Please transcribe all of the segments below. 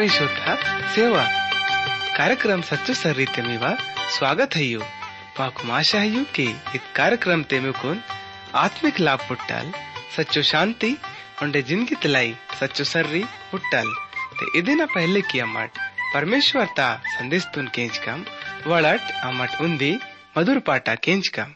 ಪರಿಶುದ್ಧ ಸೇವಾ कार्यक्रम सच्चो सर रीते मीवा स्वागत है यू पाकुम आशा है यू कि इत कार्यक्रम ते में कुन आत्मिक लाभ पुट्टल सच्चो शांति उंडे जिंदगी तलाई सच्चो सर्री पुट्टल ते इदिना पहले की अमट परमेश्वर ता संदेश तुन केंच कम वड़ट अमट उंदी मधुर पाटा केंच कम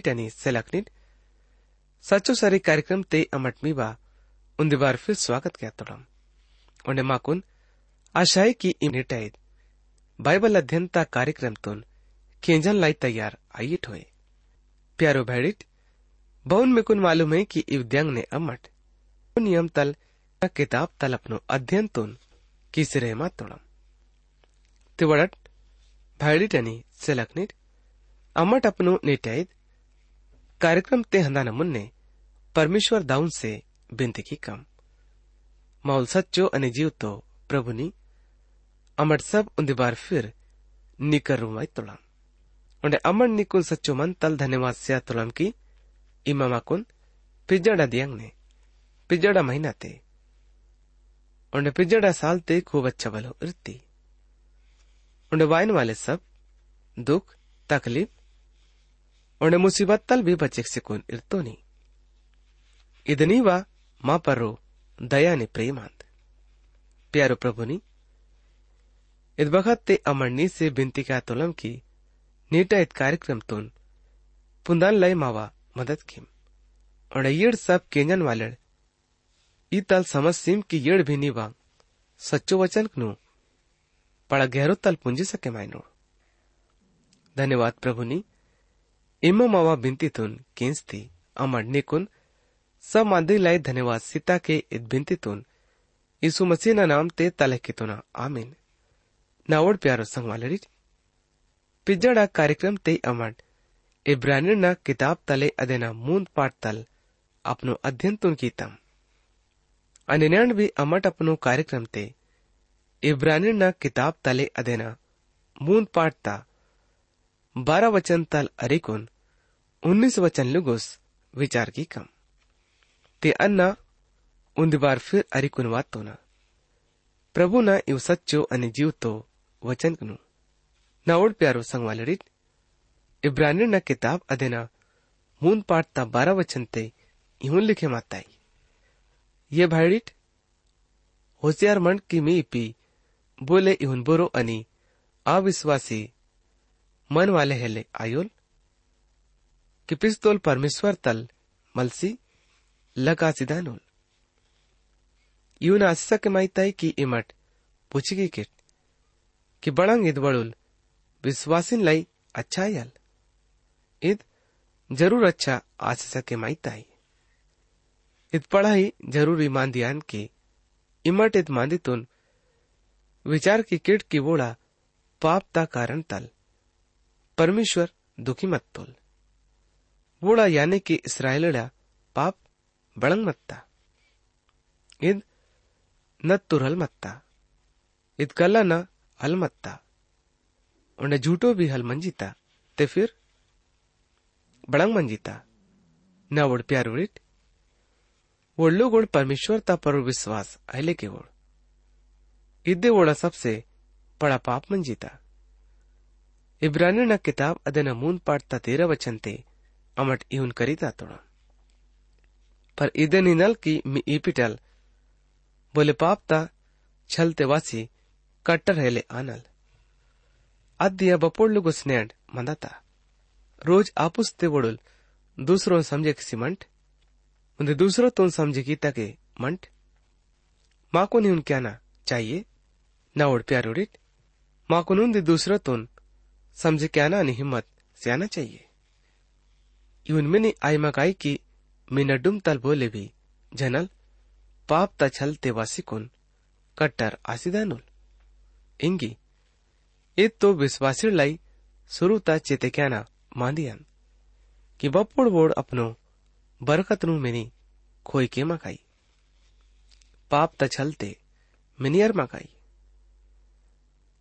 टनी सेलकनिट सचो सरी कार्यक्रम ते अमट बा। उन बार फिर स्वागत किया तोड़म उन्हें माकुन, आशाई की इमिटाइद बाइबल अध्ययन ता कार्यक्रम तुन, केंजन लाई तैयार आइट हुए। प्यारो भैडिट बहुन में कुन मालूम है कि इवद्यंग ने अमट। नियम तल किताब तल अपनो अध्ययन तुन किसरे मा तोड़म तिवड़ट भैडिटनी सेलकनिट अमट अपनो नेटाइद कार्यक्रम ते हंदाना मुन्ने, परमेश्वर दाऊन से बिनती की कम। मौल सच्चो अने जीव तो प्रभु नी अमट सब उन्दी बार फिर निकरुमाई तुलम उंडे अमन निकुन सच्चो मन तल धन्यवाद सिया तुलम की इमा माकुन पिजड़ा दियंग ने, पिजड़ा महीना ते। उंडे पिजड़ा साल ते खूब अच्छा बलो इरती। उंडे वाइन वाले सब दुख, तकलीफ़ उंडे मुसीबत तल भी बचे सिकुन इरतो नहीं। इदनी वा माँ परो दया ने प्रेमांत। प्यारो प्रभु नी id बखत ते अमरनी से बिनती का तुलम की, नीटा इत कार्यक्रम तुन, पुंदान लय मावा मदद किम। और येड़ सब केंजन वाले ई तल समझ सिम की येड़ भी नी वांग सच्चो वचन कनु, पड़ा गहरो तल पूंजी सके मायनो। धन्यवाद प्रभु नी। इमो मावा बिनतीतून केंसती, अमर निकुन सब मंदिर लाई धन्यवाद सीता के इत बिनतीतून यीशु मसीह ना नाम ते तले की तुना आमीन। नावड़ प्यारो संगवालरी। पिज्जड़ा कार्यक्रम ते अमर। इब्रानी ना किताब तले अदेना मूंद पाठ तल, अपनो अध्ययन तुन की तम अनिन्यान भी अमर अपनो कार्यक्रम ते। इब्रानी ना किताब तले अदेना मूंद पाठ ता। बारह वचन तल अरिकुन, उन्नीस वचन लुगुस, विचार की कम। ते अन्ना उन बार फिर अरिकुन वातो ना। प्रभु ना इव सच्चो अने जीव तो वचन कनु। ना उड़ प्यारो संगवाल रिट इब्रानी ना किताब अधेना मून पाठ ता बारह वचन ते इहुन लिखे माताई। ये भाईट होशियार मन की मी पी, बोले इहुन बोरो अनि अविश्वासी मन वाले हेले आयोल। कि पिस्तोल परमेश्वर, तल, मलसी लगा सिदानोल यून आसिसा के माइताई की इमट, पूछी की किट, कि बड़ंग इद बड़ुल, विश्वासिन लाई अच्छा यल। इद ज़रूर अच्छा आस सके माइताई इत पढ़ाई ज़रूर ईमान दियान के, इमट इत मांदितुन, विचार की किट की वोड़ा पाप ता कारण तल। परमेश्वर दुखी मत तोल। वोड़ा यानी कि इसराइल पाप बड़ंग मत्ता इद न तुरल मत्ता इत कला न अलमत्ता उन्हें झूठो भी हल मंजीता ते फिर बड़ंग मंजीता न वोड़ प्यार उड़िट वोड़लो गुण परमेश्वर ता पर विश्वास अहले के वोड़। इदे वोड़ा सबसे बड़ा पाप मंजीता मून पाठता तेरह वचन ते, अमट इहुन करीता तोड़ा। पर इदे निनल की मी ईपिटल बोले पाप ता छलते वासी कट्टर हेले आनल। अद्य बपोळ्लुगु स्नेड मंदता। रोज आपुस्ते वडुल, दूसरो समझे किसी मंट उन्हें दूसरो तुम समझे की तके मंट। माँ को नहीं उन क्या ना चाहिए? ना उड़ प्यार उड़िट माँ दूसरो तुम समझे क्या ना हिम्मत से आना चाहिए। यून मिनी आई मकाई की मिनडुम तल बोले भी, जनल, पाप तछलते वासिकुन कट्टर आसिदानुल। इंगी, इतो विश्वासीलाई सुरुता चेतेक्याना मांदियन। कि बप्पुड़ बोड़ अपनो बरकत नु मिनी खोई के मकाई। पाप तछलते मिनियर मकाई।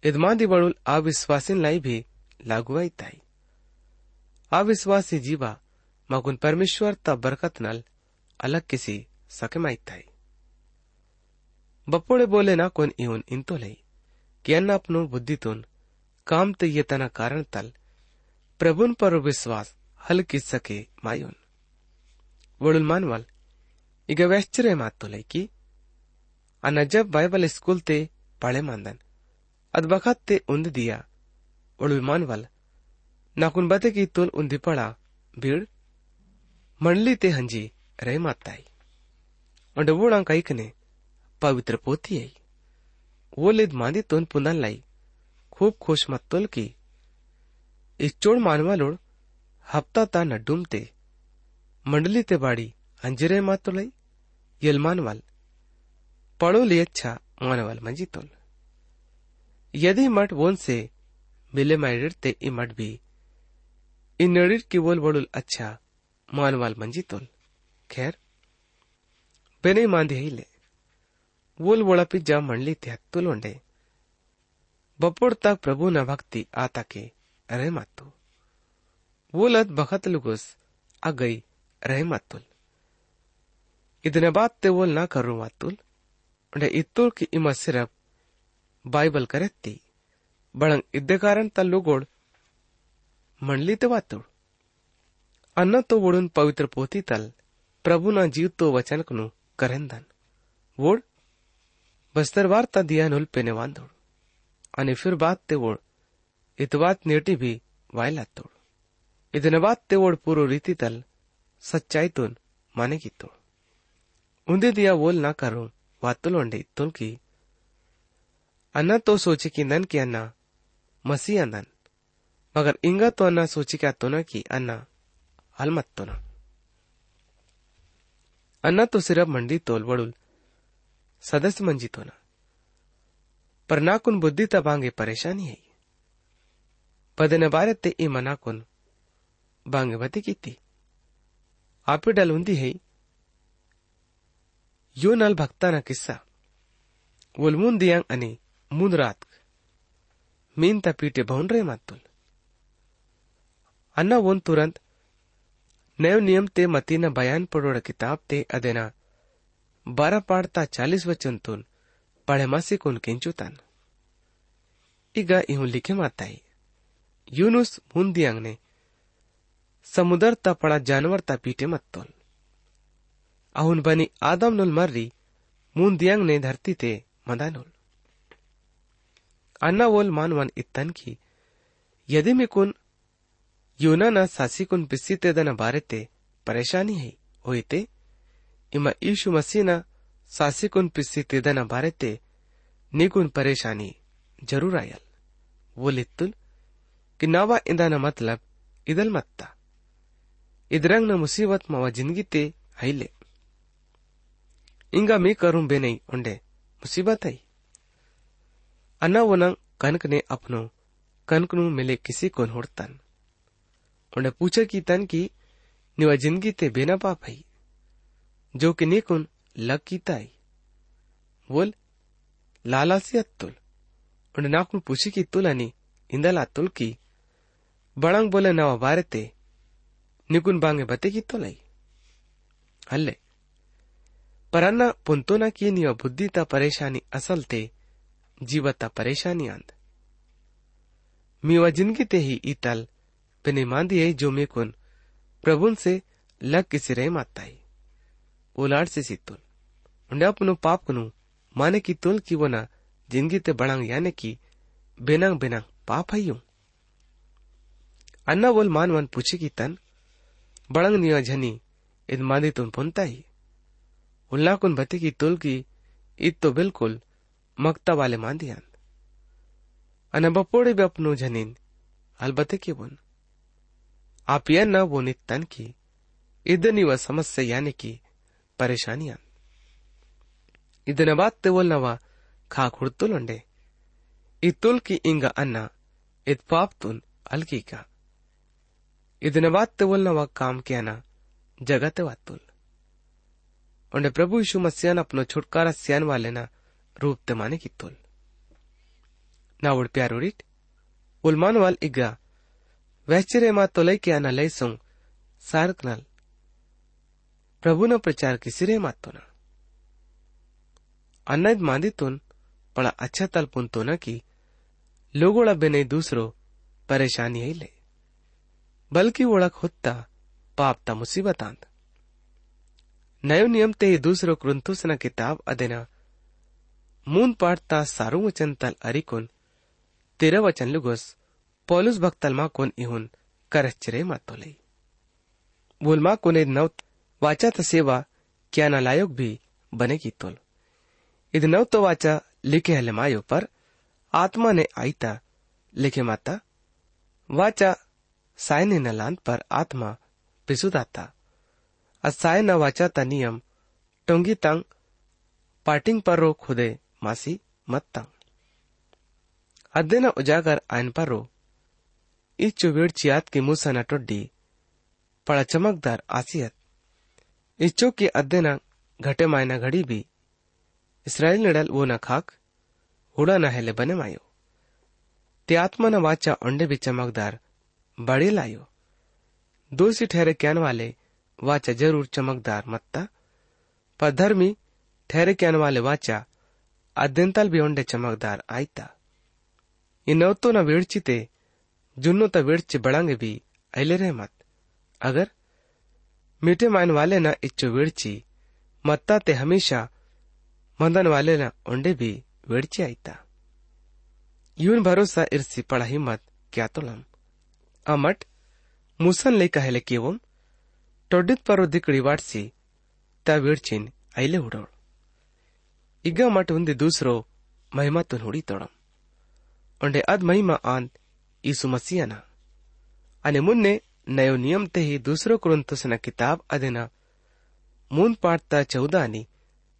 इदमादी बड़ुल अविश्वासीन लाई भी लागुआई ताई अविश्वासी जीवा मगुन परमेश्वर ता बरकत नल अलग किसी सकमाई ताई बप्पोड़े बोले ना कोन इवन इंतो लई ಎನ್ನಪ್ಪನು ಬುದ್ಧಿತೋನ್ ಕಾಮ್ತಯ್ಯತನ ಕಾರಣತಲ್ प्रभुन पर विश्वास हल किस सके मायुन वडुल मानवल इग वेश्चरे मातुलय की अन जब बाइबल स्कूल ते पढ़े मांदन अद बखत ते उन्द दिया वडुल मानवल नाकुन बते की तुल उन्दी पड़ा भीड़ मंडली ते हंजी रहे माताई और वोड़ा कईकने पवित्र पोती आई ಓಲಿದ್ ಮಾಂದಿತ್ತೊನ್ ಪುನಲ್ಲೈ खूब खुश मत्तोल की इच्चोड़ मानवालोड़ हफ्ता ता नड्डुम ते मंडली ते बाड़ी अंजरे मातोलई यल मानवाल पड़ो ले अच्छा मानवाल मंजितोल यदि मठ वोन से मिले माइडर ते इ मठ भी इन नड़ीर की बोल बड़ुल अच्छा मानवाल मंजितोल खैर बेने मांदी ही ले वोल वोड़ा पिज्जा मंडली ते हत्तुल बपोड़ तक प्रभु न भक्ति आता के रहे मातु वोलत बखत लुगुस अगई रहे मातुल ಇದನ್ನ ಬಾತ್ತೆ ಓಲ್ ನಾ ಕರು ಮಾತುಲ್ ಅಂಡೆ ಇತ್ತುಲ್ ಕಿ ಇಮ ಸಿರಪ್ ಬಾಯ್ಬಲ್ ಕರೆತ್ತಿ ಬಳಂಗ್ ಇದ್ದೆ ಕಾರಣ ತಲ್ಲುಗೋಡ್ मंडली ते वातुड अन्न तो वोडून पवित्र पोथी तल प्रभुना जीव तो वचन कनु करेंदन वोड बस्तरवार ता दिया नुल पेने वांदोड आणि फिर बात ते वोड इतवात नेटी भी वायला तोड ಇದನ್ನ ಬಾತ್ ते वोड पूरो रीति तल सच्चाई तुन माने की तोड उन्दे दिया वोल ना करो वातुल वंडे तुलकी अन्न तो सोचे कि नन की अन्ना मसीह अंदन मगर इंगा तो अन्ना सोची क्या तो ना की अन्ना हलमत तो ना अन्ना तो सिर्फ़ मंडी तोल वड़ुल सदस्य मंजी तो ना पर नाकुन बुद्धि तबांगे परेशानी है पदन बारे ते ई मनाकुन बांगे बती की थी आपी डल उन्दी है यो नल भक्ताना किस्सा वोलमुन दियांग अनि मुन रात मीन पीटे भवन रे मातुल अन्ना वोन तुरंत नयो नियम ते मती न बयान पड़ोड़ किताब ते अदेना बारह पाड़ता चालीस वचन तुन पढ़े मासी कुन किंचु तन इगा इहु लिखे माताई यूनुस मुन दियांग ने समुदर ता पड़ा जानवर ता पीटे मत तोल अहुन बनी आदम नुल मर्री मून दियांग ने धरती ते मदानुल अन्ना वोल मानवन इतन की, यदि में कुन योना न सासी कुन पिस्सी ते दन बारे ते परेशानी है होते इमा ईशु मसीह न सासी कुन पिस्सी ते दन बारे ते निकुन परेशानी ज़रूर आयल। वो लित्तुल कि नावा इंदा न मतलब इदल मत्ता। इदरंग न मुसीबत मावा ज़िंदगी ते हाइले इंगा मी करूँ बे नहीं उंडे, मुसीबत आई। अनवनंग कनकने अपनो कनकनु मिले किसी को नोड़ तन उन्हें पूछा की तन की निवा ज़िंदगी ते बेना पा भई जो कि निकुन लग की ताई बोल लाला से अतुल उन्हें नाकुन पूछी की तुल अनी इंदला तुल की बड़ंग बोले नवा बारते निकुन बांगे बते की तो लाई हल्ले परन्ना पुंतोना की निवा बुद्धि ता परेशानी असल ते ಜೀವತ परेशानी आंद मीवा जिंदगी ते ही इतल पिने मांदी है जो मेकुन प्रभुन से लग किसी रहे माताई ओलाड से सितुल उन्हें अपनो पाप कुनु माने की तुल की वना जिंदगी ते बड़ांग याने की बेनंग बेनंग पाप है यूं अन्ना बोल मान वन पूछे की तन बड़ंग निया झनी इन मांदी तुम पुनता ही उल्लाकुन भती की तुल की ईद तो बिल्कुल මක්තබාලෙ මන්දියන්. අන බපොඩි බප්නු ජනින් අල්බතකිබුන්. අපියන්න වොනිත්තන් की इदनिव समस्या यानी कि परेशानियाँ। इदन बात वोलनवा खा खुड़तुलुंडे इतुल की इंगा अन्ना इत पापतुन अलगी का। इदन बात वोलनवा काम के ना जगत वातुल उन्हें प्रभु यीशु मस्यान अपनो छुटकारा सियान वाले ना रूप ते माने की तुल। ना उड़ प्यारो रीट उलमान वाल इगा वैचरे मा तो लई के आना लई सों सारक नल। प्रभु न प्रचार की सिरे मात तो ना अन्नद मांदी तुन, पड़ा अच्छा तल पुन तो ना की, लोगोड़ा बेने दूसरो परेशानी ही ले। बल्कि नयो नियम ते मून सारू वचन तल अरिकुन, तेरा वचन लुगोस, पौलुस भक्तल मा कोन इहुन, करच्चरे मातोले। बोल मा कोने नव वाचा त सेवा, क्या न भी बने की तोल इद नव तो वाचा लिखे हले मायो पर, आत्मा ने आईता लिखे माता, वाचा साय ने लांत पर आत्मा पिसुदाता। असाय न वाचा ता नियम, टोंगी तंग, पाटिंग पर रो खुदे मासी मत तंग अद्दे न उजागर पर। रो इस चुवेड़ चियात की मुसा न टोड्डी। पड़ा चमकदार आसियत। इच्छो की अद्दे घटे मायना घड़ी भी। इसराइल नडल वो न खाक, हुड़ा न हेले बने मायो। ते आत्मा न वाचा अंडे भी चमकदार बड़े लायो। दोषी ठहरे कहने वाले वाचा ज़रूर चमकदार मत्ता। पर धर्मी ठहरे कहने वाले वाचा ಅದ್ದಿಂತಲ್ ಬಿ ಒಂಡೆ ಚಮಕ್ದಾರ್ ಆಯ್ತಾ ಇನ್ನವತ್ತು ನ ವೇಡ್ಚಿತೆ जुन्नो त वेड़चे बड़ांगे भी अले रहे मत अगर मीठे मान वाले ना इच्चो वेड़ची मत्ता ते हमेशा मंदन वाले ना ओंडे भी वेड़ची आईता यून भरोसा इर्सी पड़ा हिम्मत क्या तो लम अमट मुसन ले कहले केवम टोडित परो दिकड़ी वाटसी ता वेड़चिन अले उड़ोड़ इगा मट उन्दे दूसरो महिमा तो नोड़ी तोड़म उंडे अद महिमा आन ईसु मसीह ना अने मुन्ने नयो नियम ते ही दूसरो कुरंतस न किताब अदेना मून पाठता चौदह नी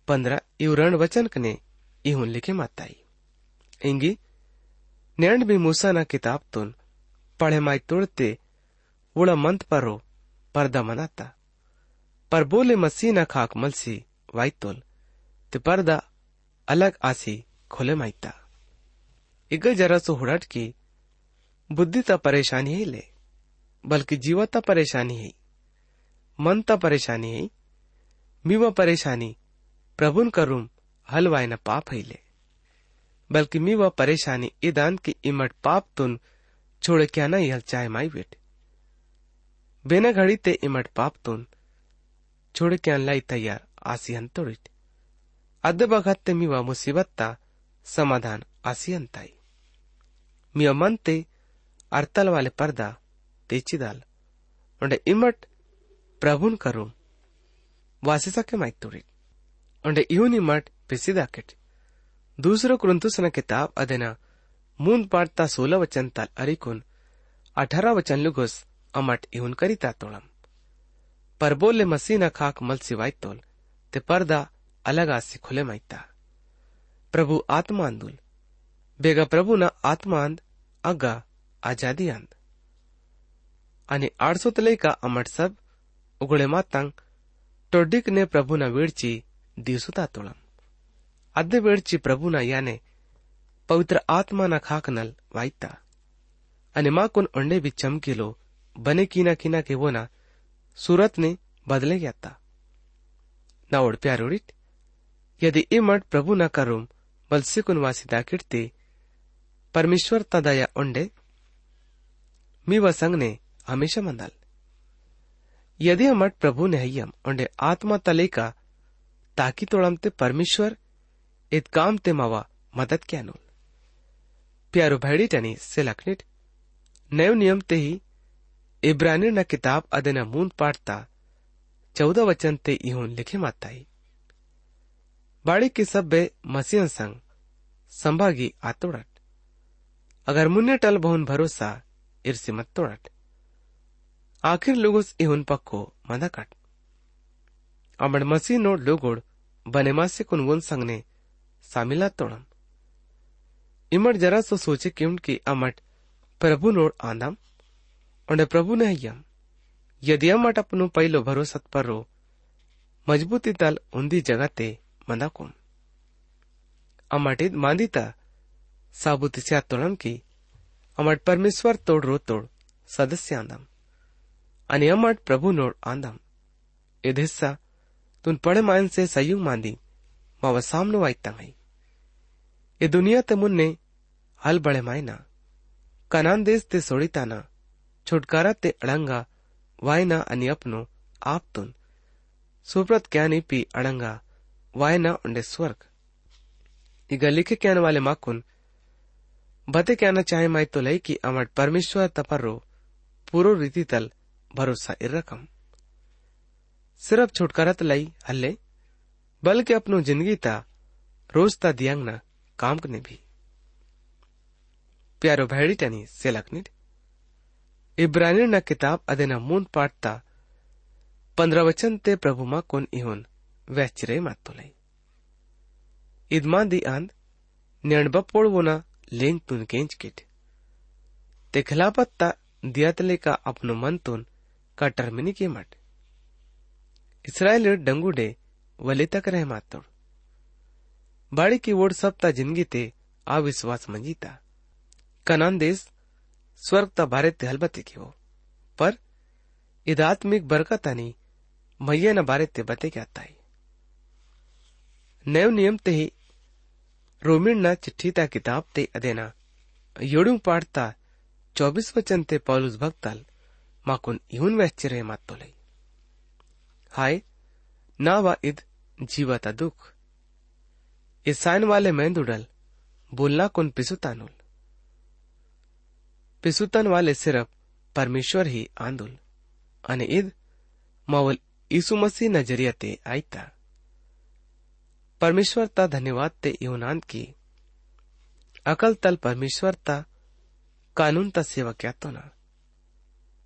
पंद्रह इवरण वचन कने इहुन लिखे माताई इंगी नैंड भी मूसा ना किताब तुन पढ़े माई तोड़ते उड़ा मंत परो पर्दा मनाता पर बोले मसीह ना खाक मलसी वाई तुल ते पर्दा अलग आसी खोले माईता इग जरा सो हुड़ट की, बुद्धि ता परेशानी है ले, बल्कि जीवता परेशानी है। मन ता परेशानी है, मीवा परेशानी, प्रभुन करूम हलवाय न पाप है ले। बल्कि मीवा परेशानी इदान की इमट पाप तुन छोड़ क्या ना चाहे माई बेट बेना घड़ी ते इमट पाप तुन छोड़ क्या लाई तैयार आसी हंतोड़िट। अदबघात मिवा मुसीबत्ता समाधान आसियंताई मिया मनते अर्थल वाले पर्दा तेचिदाल ओंडे इमट प्रभुन करूँ वासिसाके माइक तुड़ी ओंडे इवन इमट पिसिदाकेट दूसरो कुरुंतुसना किताब अदेना मूंद पाटता सोलह वचन ताल अरिकुन अठारह वचन लुगोस अमट इवन करिता तोड़म परबोले मसीना खाक मल सिवाय ते पर्दा अलग आज से खुले मैता प्रभु आत्मान बेगा प्रभु न आत्मान अगा आज़ादी अंद। आणि आडसोतले का अमट सब उगळे मातांग टोडिक ने प्रभु न वेळची दिसुता तुळम अद्य वेळची प्रभु ना पवित्र आत्मा न खाकनल वाईता आणि माकून अंडे भी चमकिलो, बने किना किना के वो ना, सूरत ने बदले गया ना ओढ प्यारोडीट यदि इमट प्रभु न करूम बलसिकुन वासिदा किटते परमेश्वर तदया उंडे मी संग ने हमेशा मंदल। यदि अमट प्रभु ने हयम उंडे आत्मा तलेका, ताकि तोड़मते परमेश्वर इत काम ते मावा मदद क्या नूल। प्यारो भैडी टनी, से लखनिट, नयो नियम ते ही, इब्रानी न किताब अदना मून पाटता चौदह वचन ते इहोन लिखे माताई ಬಾಳಿಕೆ ಸಬ್ಬೆ ಮಸಿಯನ್ ಸಂಗ್ ಸಂಭಾಗಿ ಆತೋಡಟ್ अगर मुन्ने टल बहुन भरोसा इर्सी मत तोड़ट आखिर लोगोस इहुन पक्को मदा कट अमड़ मसी नोड लोगोड बने मासे कुन वुन संगने सामिला तोड़म इमड़ जरा सो सोचे कि उनकी अमट प्रभु नोड आंदम उन्हें प्रभु ने यम यदि अमट अपनो पहलो भरोसत पर रो मजबूती तल उन्दी जगह mandako amatid mandita sabutisi attolamki amat parmeswar tod ro tod सदस्य आंदम आणि अमाट प्रभू नोड आंदम एध हिस्सा तुन पड़े मायन से सयुग मांदी मावा सामनो ये दुनिया ते मुन्ने हल बड़े मायना कनान देश ते सोड़ीताना छुटकारा ते अड़ंगा वायना अनि अपनो आप तुन सुप्रत क्या पी अड़ंगा वायना उंडे स्वर्ग ಈಗ ಲಿಖೆ ಕ್ಯಾನ ವಾಲೆ ಮಾಕುನ್ बते कहना चाहे माई तो लई कि अमर परमेश्वर तपरो पूरो रीति तल भरोसा इरकम सिर्फ छुटकारा तो लई हल्ले बल्कि अपनो जिंदगी ता रोज ता दियांग ना काम करने भी प्यारो भैडी टनी से लखनिट इब्रानी न किताब अदेना मून पाटता पंद्रह वचन ते प्रभु मा कुन इहुन वैचिरे मातोलई इदमांदी आंद न्यणबपोळवोना लेंग तुन केंच किट ते खिलापत्ता दियातले का अपनो मन तुन का टर्मिनी के मट इसराइल डंगुडे वले तक रह मातोड़ बाड़ी की वोड सप्ता ज़िंदगी ते अविश्वास मंजीता कनान देश स्वर्ग ता बारे ते हलबती की हो पर इदात्मिक बरकत आणि न बारे ते बते क्या ताई नव नियम ते ही रोमिणना चिठ्ठी त्या किताब ते अदेना योडू पाडता चौबीस वचन ते पौलुस भक्ताल माकून इहून व्याचिरे मातोलई हाय नावा इद जीवता दुख ईसाइन वाले मेंदुडल बोलना कुन पिसुतानुल पिसुतन वाले सिर्फ परमेश्वर ही आंदुल અને ઈદ માવલ ઈસુ मसीह नजरिया ते आईता परमेश्वर ता धन्यवाद ते यूनान की। अकल तल परमेश्वर ता, कानून ता सेवा क्या तो ना।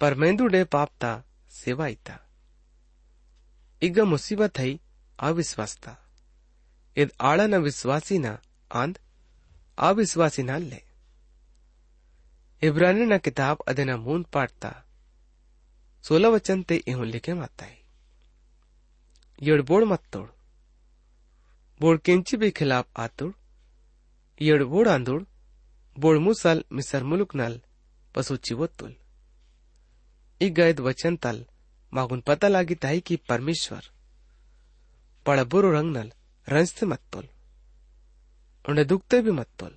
पर मेंदू डे पाप ता, सेवा इता इग मुसीबत है, अविश्वास ता। इद आड़ा न विश्वासी ना, आंद, अविश्वासी ना ले। इब्रानी न किताब अदना मून पाटता सोलह वचन ते इहूं लिखे माता है। यड़ बोड़ मत तोड़। बोड़ केंची भी खिलाफ आतुड़ यड़ बोड़ आंदुड़ बोड़ मुसल मिसर मुलुक नल पशु चिवोतुल ई गैद वचन तल, मागुन पता लागी ताई की परमेश्वर, पड़ा बुरो रंग नल रंजते मत तोल, उन्हें दुखते भी मत तोल।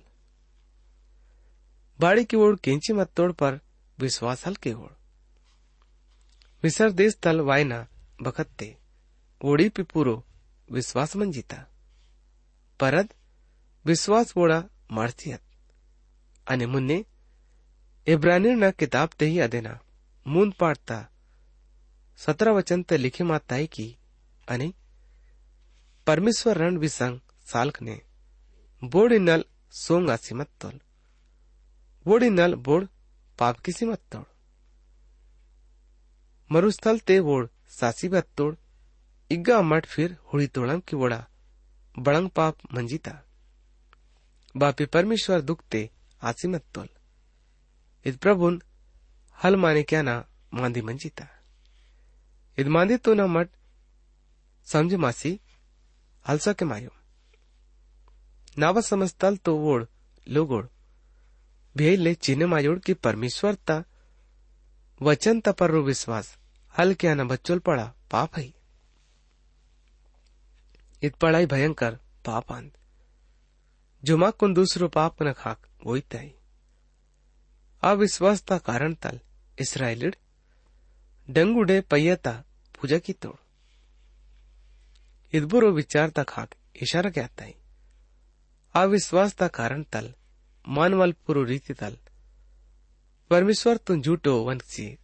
बाड़ी की ओर केंची मत तोड़ पर विश्वास हल के ओर मिसर देश तल वायना बखत्ते, ओडी पिपुरो विश्वास मंजिता। परद विश्वास वोड़ा मारथियत અને મુન્ને इब्रानियना किताब ते ही अदेना मून पाड़ता सत्रह वचन ते लिखे माताई की अनि परमेश्वर रण विसंग साल्क ने बोड़ नल सोंग आसी मत तोल बोड़ नल बोड़ पाप किसी मत तोड़ मरुस्थल ते वोड़ सासी बत्तोड़ इग्गा मठ फिर हुड़ी तोड़म की वोड़ा बड़ंग पाप मंजिता। बापी परमेश्वर दुखते आसी मत तोल। इद प्रभुन हल माने क्या ना मांदी मंजिता। इद मांदी तो ना मठ समझ मासी हलसा के मायो। नावा समस्तल तो वोड़, लोगोड़। भेले चिन्ह मायोड़ की परमेश्वरता, वचन तपरो विश्वास, हल क्या न बच्चोल पड़ा पाप है। इत पढ़ाई भयंकर पाप अंत जुमा कुन दूसरो पाप न खाक वही तय अविश्वासता कारण तल इसराइलिड डंगुडे पय्यता पूजा की तोड़। इदबुरो विचारता खाक, इशारा क्या तय अविश्वासता कारण तल, मानवल पुरो रीति तल। परमेश्वर तुम झूठो वंशी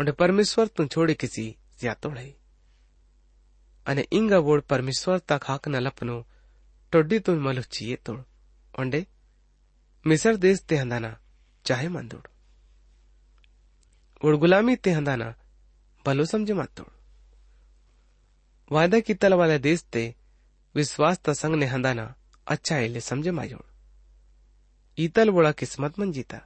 उन्हें परमेश्वर तुम छोड़े किसी ज्यातोड़ई અને ઇંગબોળ પરમેશ્વર તા ખાકના લપનો ટોડીતું મલુચીએ તોડ ઓંડે મિસર દેશ તે હંદાના ચાહે મંદોડ और गुलामी ते हंदाना भलो समझ मत तोड़ वायदा की वाले देश ते विश्वास तसंग ने हंदाना अच्छा इले समझ मायोड़ ईतल बोड़ा किस्मत मन जीता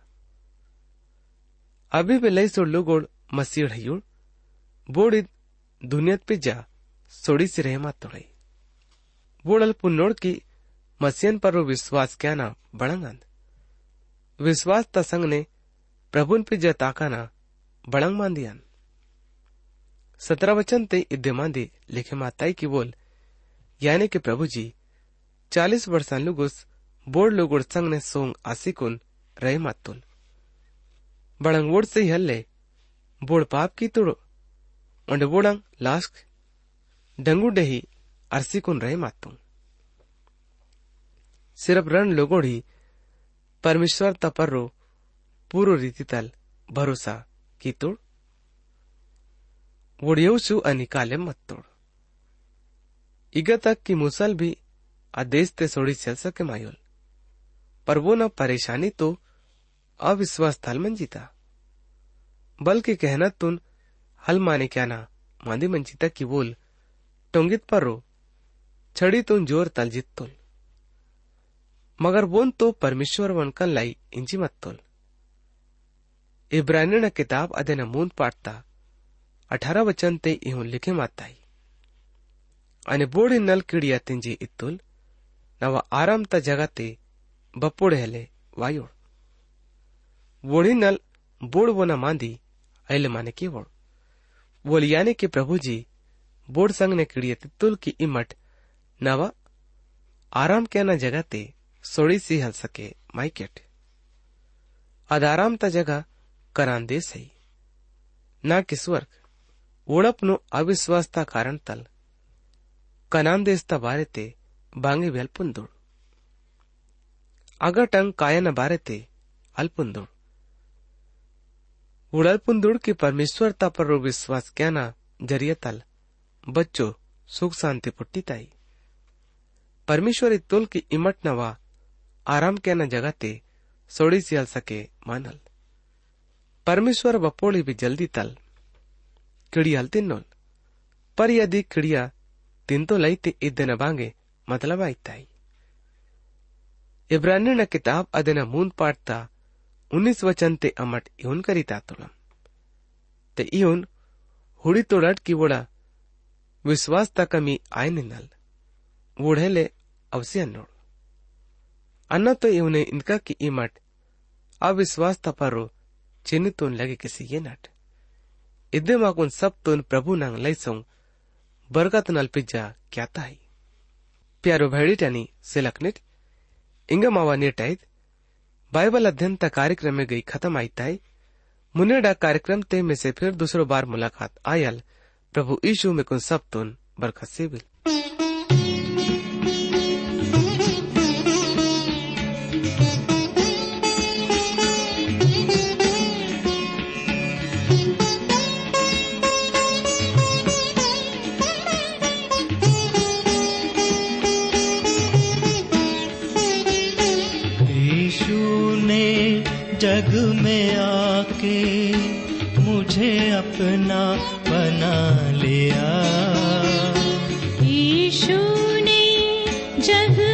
अभी पे लई सोड़ लोगोड़ मसीह ढयोड़ बोड़ दुनियत पे जा सोड़ी सी रहे मात तोड़ई बोड़ल पुन्नोड़ की मसीयन पर विश्वास क्या ना बड़ंगंद विश्वास तसंग ने प्रभुन पे जताका ना बड़ंग मांदियान सत्रह वचन ते इद्य मांदी लिखे माताई की बोल यानी कि प्रभु जी चालीस वर्षां लुगुस बोड़ लोगुड़ संग ने सोंग आसिकुन रहे मातुल बड़ंग वोड़ से हल्ले बोड़ पाप की तुड़ो उंड बोड़ंग लास्क डंगू ही अरसिकुन रहे मातु। सिर्फ़ रण लोगोड़ी परमेश्वर तपर्रो पूरो रीति तल भरोसा की तुड़। वोड़ियोसु अनिकाले मत तोड़। इग तक की मुसल भी आदेश ते सोड़ी चल सके मायोल। पर वो न परेशानी तो अविश्वास थल मंजिता। बल्कि कहना तुन हल माने क्या ना मांदी मंजिता की बोल टोंगित परो छड़ी तुन ज़ोर तल तालजित्तोल मगर बोन तो परमेश्वर वणकन लाई इंजी मत्तोल इब्रानिण किताब अदे न नमून पाटता अठारह वचन ते इहों लिखे माताई। अने बोड़ी नल किड़िया तिंजी इतुल नवा आराम ता जगते बपुड़ हेले वायोड़। बोड़ी नल बोड़ वो न मांदी, अहले माने की वोड़ बोलियाने के प्रभु जी बोर्ड संघ ने किड़िए तितुल की इमट। नवा, आराम कहना जगह ते सोड़ी सी हल सके माइकेट। अदाराम ता जगह करांदे सही। ना स्वर्ग। उड़प नो अविश्वासता कारण तल। कनान बारे ते बांगे भी अल्पुंदुर अगर टंग कायन बारे ते अल्पुंदुर उड़ अल्पुंदुर की परमेश्वरता पर विश्वास कहना ज़रिए तल। बच्चों, सुख शांति पुट्टी ताई। परमेश्वर तुल की इमट नवा आराम के न जगते, सोड़ी सियाल सके मानल। परमेश्वर बपोली भी जल्दी तल। किड़ियाल तिन्नोल पर यदि किड़िया तीन तो लाइते ईद न बांगे मतलब आईताई इब्रानी न किताब अदेन मूंद पाटता उन्नीस वचन ते अमट इन करीता तुलम। ते इन हुड़ी तोड़ की वोड़ा निनल वोढ़ेले अवसे अन्नोड़ अन्ना तो इवने इनका की इमट अविश्वास परो चिन्ह तो लगे किसी ये नट इद्दे माकुन सब तुन प्रभु नंग लैसों बरगत नल्पिज्जा क्या ताई प्यारो भैडी टनी सिलकनिट इंग मावा नेटाइद बाइबल अध्ययन ता कार्यक्रम में गई खत्म आई ताई मुनेडा कार्यक्रम ते में से फिर दूसरो बार मुलाकात आयल प्रभु यीशु में कुन सब तुन बरकत से बिल जग में आके मुझे अपना बना लिया। यीशु ने जग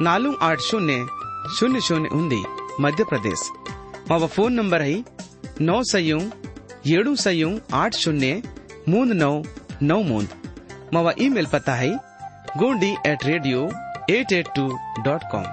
నాలుగు ఆరు శూన్య శూన్య శూన్య ఉంది మధ్యప్రదేశ్ మా ఫోన్ నంబర్ అయి नौ सयू एड़ू सयू आठ शून्य मूंद नौ नौ मूंद मवा ईमेल पता है, Gondi at radio eight eight two dot com